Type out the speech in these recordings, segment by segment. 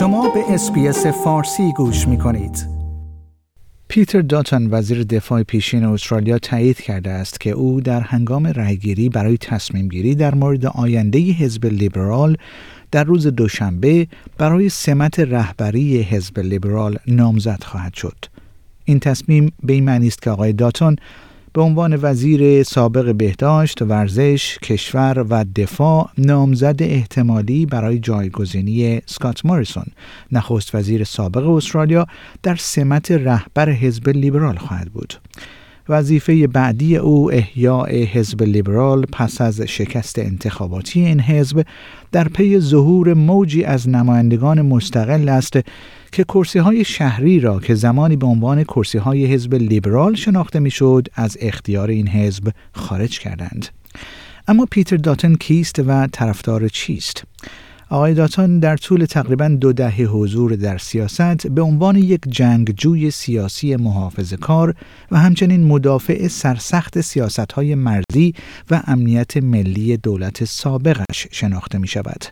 شما به SBS فارسی گوش می کنید. پیتر داتن وزیر دفاع پیشین استرالیا تایید کرده است که او در هنگام رأیگیری برای تصمیم گیری در مورد آینده حزب لیبرال در روز دوشنبه برای سمت رهبری حزب لیبرال نامزد خواهد شد. این تصمیم به این معنی است که آقای داتون به عنوان وزیر سابق بهداشت، ورزش، کشور و دفاع نامزد احتمالی برای جایگزینی اسکات موریسون، نخست وزیر سابق استرالیا در سمت رهبر حزب لیبرال خواهد بود. وظیفه بعدی او احیاء حزب لیبرال پس از شکست انتخاباتی این حزب در پی ظهور موجی از نمایندگان مستقل است که کرسی های شهری را که زمانی به عنوان کرسی های حزب لیبرال شناخته می‌شد از اختیار این حزب خارج کردند. اما پیتر داتن کیست و طرفدار چیست؟ آقای داتون در طول تقریبا دو دهه حضور در سیاست به عنوان یک جنگجوی سیاسی محافظ کار و همچنین مدافع سرسخت سیاست های مرزی و امنیت ملی دولت سابقش شناخته می شود.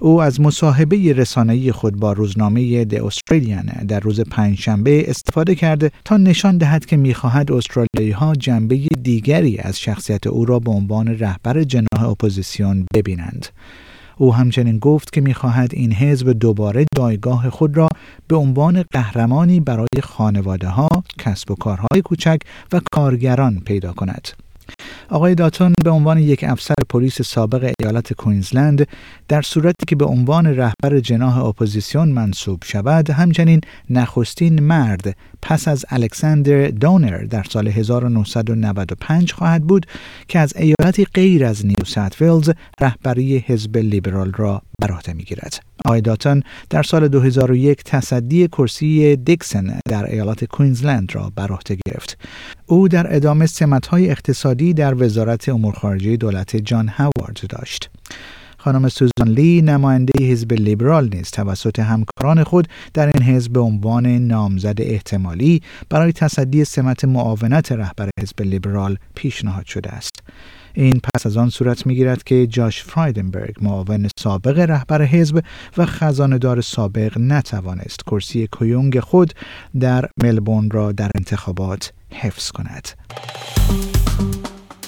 او از مصاحبه رسانه‌ای خود با روزنامه The Australian در روز پنجشنبه استفاده کرده تا نشان دهد که می‌خواهد استرالیایی ها جنبه دیگری از شخصیت او را به عنوان رهبر جناح اپوزیسیون ببینند. او همچنین گفت که می‌خواهد این حزب دوباره جایگاه خود را به عنوان قهرمانی برای خانواده ها، کسب و کارهای کوچک و کارگران پیدا کند. آقای داتون به عنوان یک افسر پلیس سابق ایالت کوینزلند در صورتی که به عنوان رهبر جناح اپوزیسیون منصوب شود همچنین نخستین مرد پس از الکساندر داونر در سال 1995 خواهد بود که از ایالتی غیر از نیو ساوت ولز رهبری حزب لیبرال را بر عهده می‌گیرد. آقای داتون در سال 2001 تصدی کرسی دیکسن در ایالت کوینزلند را بر عهده گرفت. او در ادامه سمت‌های اقتصادی وزارت امور خارجه دولت جان هاوارد داشت. خانم سوزان لی نماینده حزب لیبرال نیز توسط همکاران خود در این حزب به عنوان نامزد احتمالی برای تصدی سمت معاونت رهبر حزب لیبرال پیشنهاد شده است. این پس از آن صورت می‌گیرد که جاش فرایدنبرگ معاون سابق رهبر حزب و خزاندار سابق نتوانست کرسی کویونگ خود در ملبورن را در انتخابات حفظ کند.